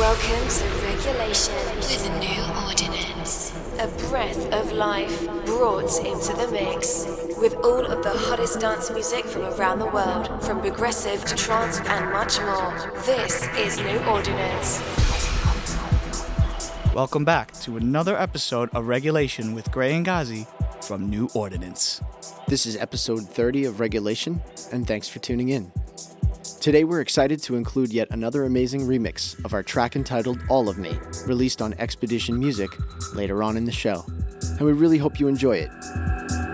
Welcome to Regulation with a New Ordinance. A breath of life brought into the mix. With all of the hottest dance music from around the world, from progressive to trance and much more. This is New Ordinance. Welcome back to another episode of Regulation with Gray and Ghazi from New Ordinance. This is episode 30 of Regulation, and thanks for tuning in. Today we're excited to include yet another amazing remix of our track entitled All of Me, released on Expedition Music later on in the show. And we really hope you enjoy it.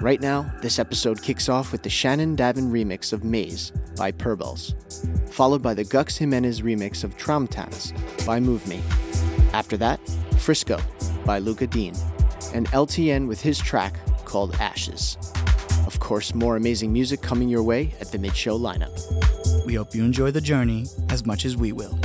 Right now, this episode kicks off with the Shannon Davin remix of Maze by Purbells, followed by the Gux Jimenez remix of Traumtanz by Move Me. After that, Frisco by Luca Dean, and LTN with his track called Ashes. Of course, more amazing music coming your way at the mid show lineup. We hope you enjoy the journey as much as we will.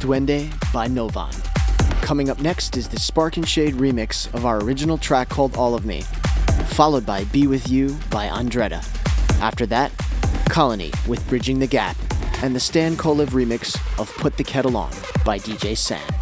Duende by Novan. Coming up next is the Spark and Shade remix of our original track called All of Me, followed by Be With You by Andretta. After that, Colony with Bridging the Gap, and the Stan Kolev remix of Put the Kettle On by DJ Sam.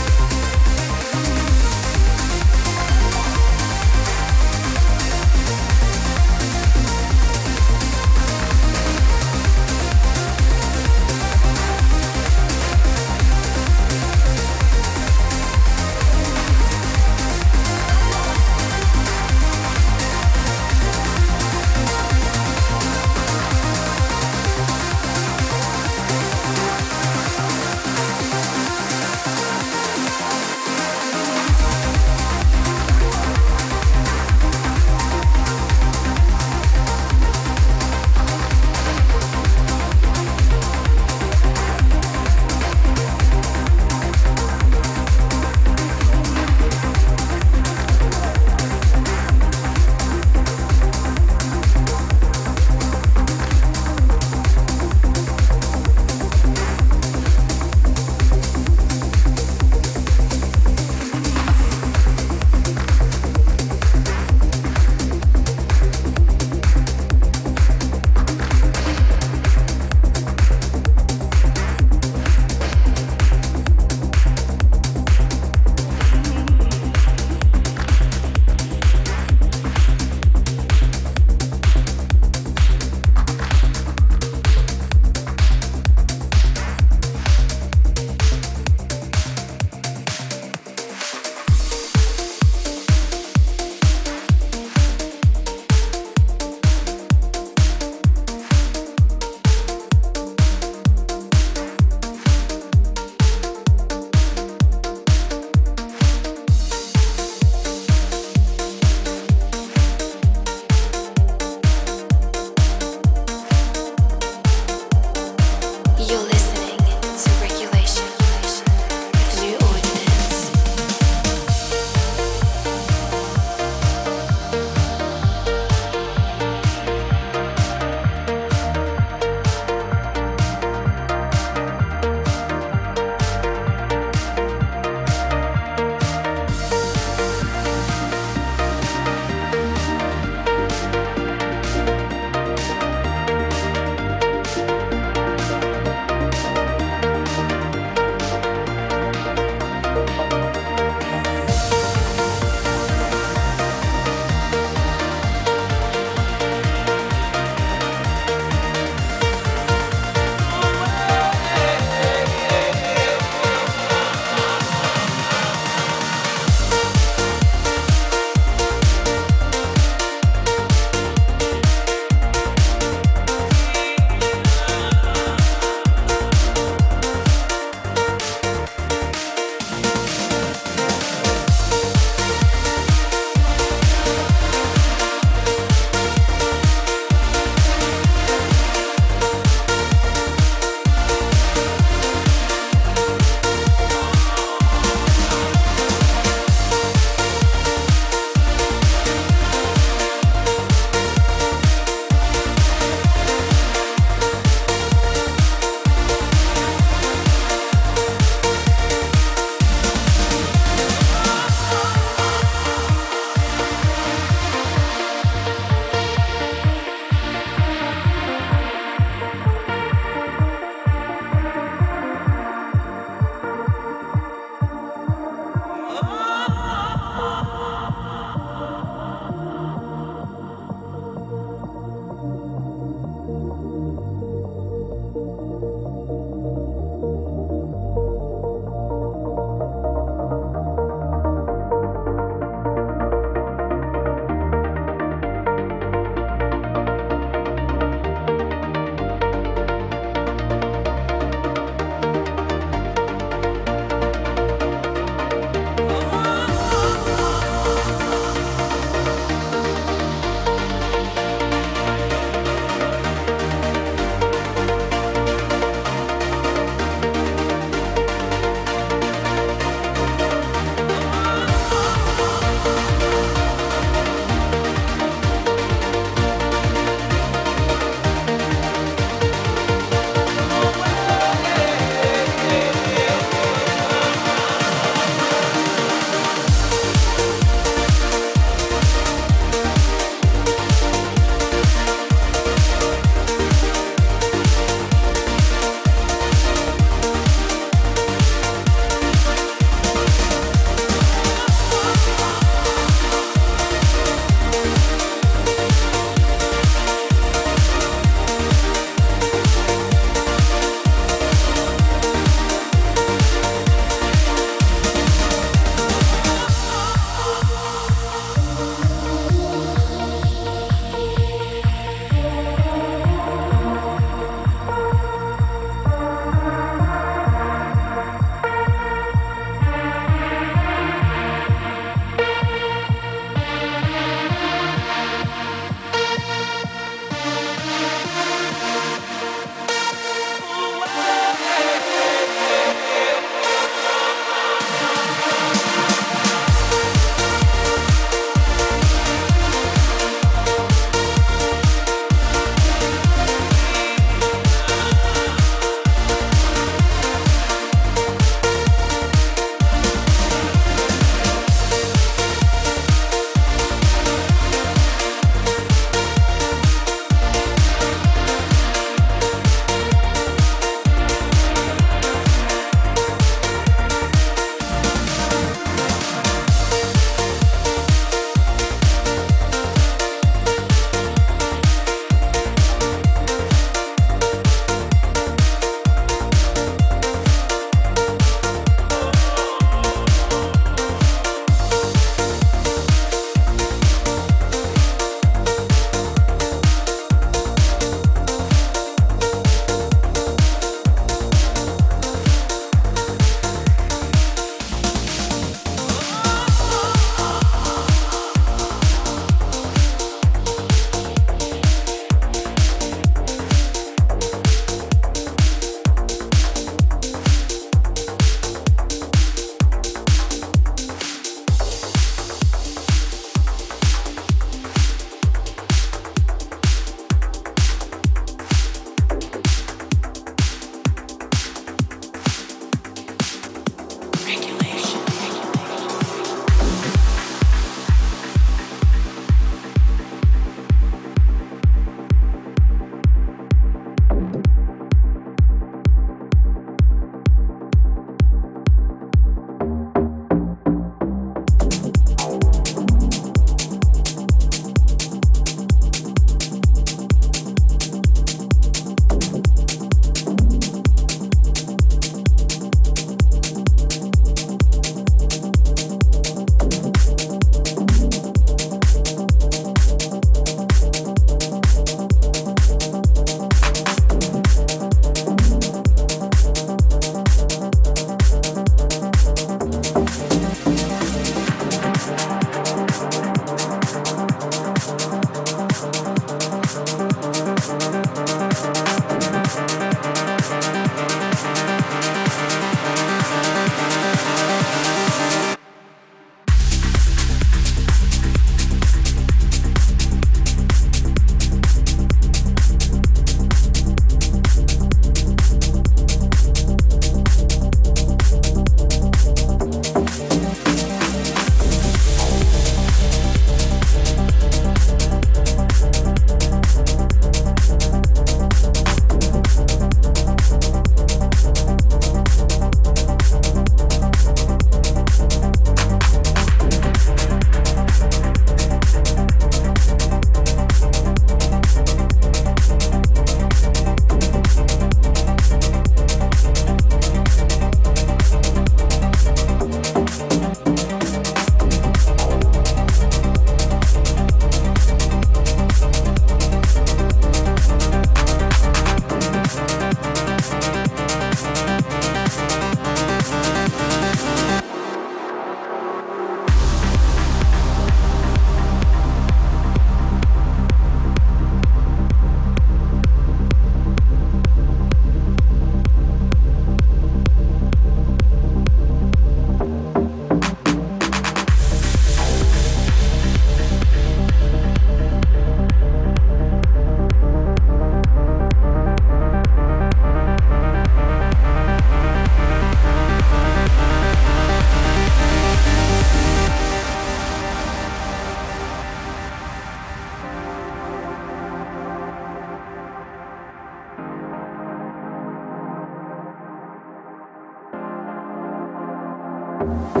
thank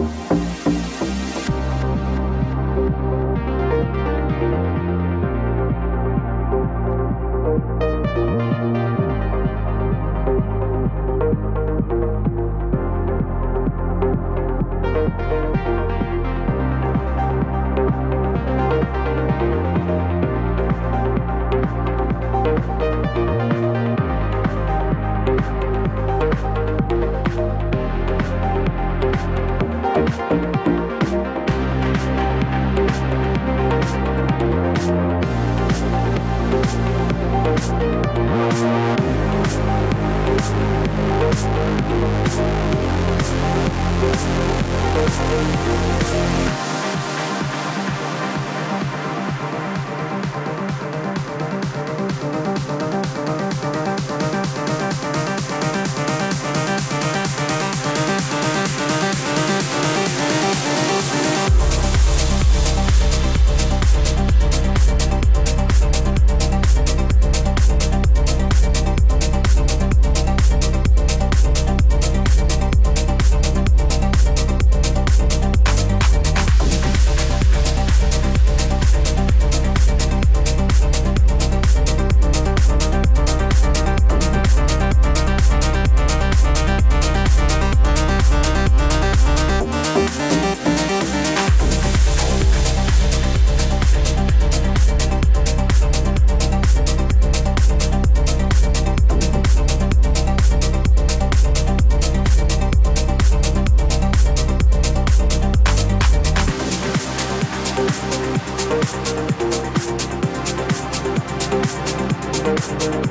you. Thank We'll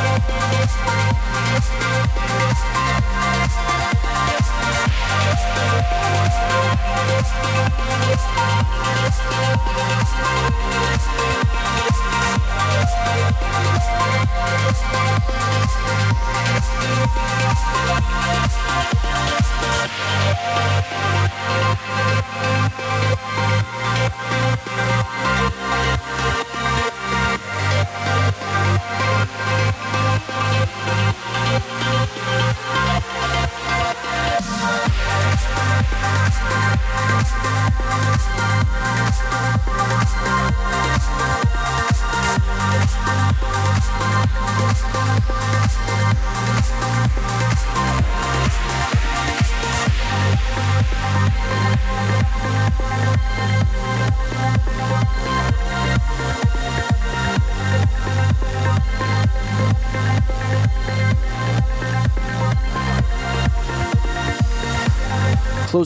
Thank you.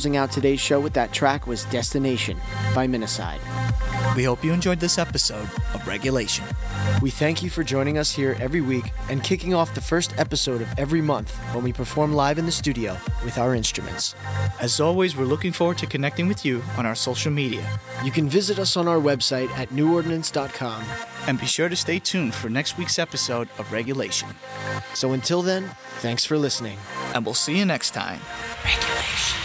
Closing out today's show with that track was Destination by Minocide. We hope you enjoyed this episode of Regulation. We thank you for joining us here every week and kicking off the first episode of every month when we perform live in the studio with our instruments. As always, we're looking forward to connecting with you on our social media. You can visit us on our website at newordinance.com. And be sure to stay tuned for next week's episode of Regulation. So until then, thanks for listening. And we'll see you next time. Regulation.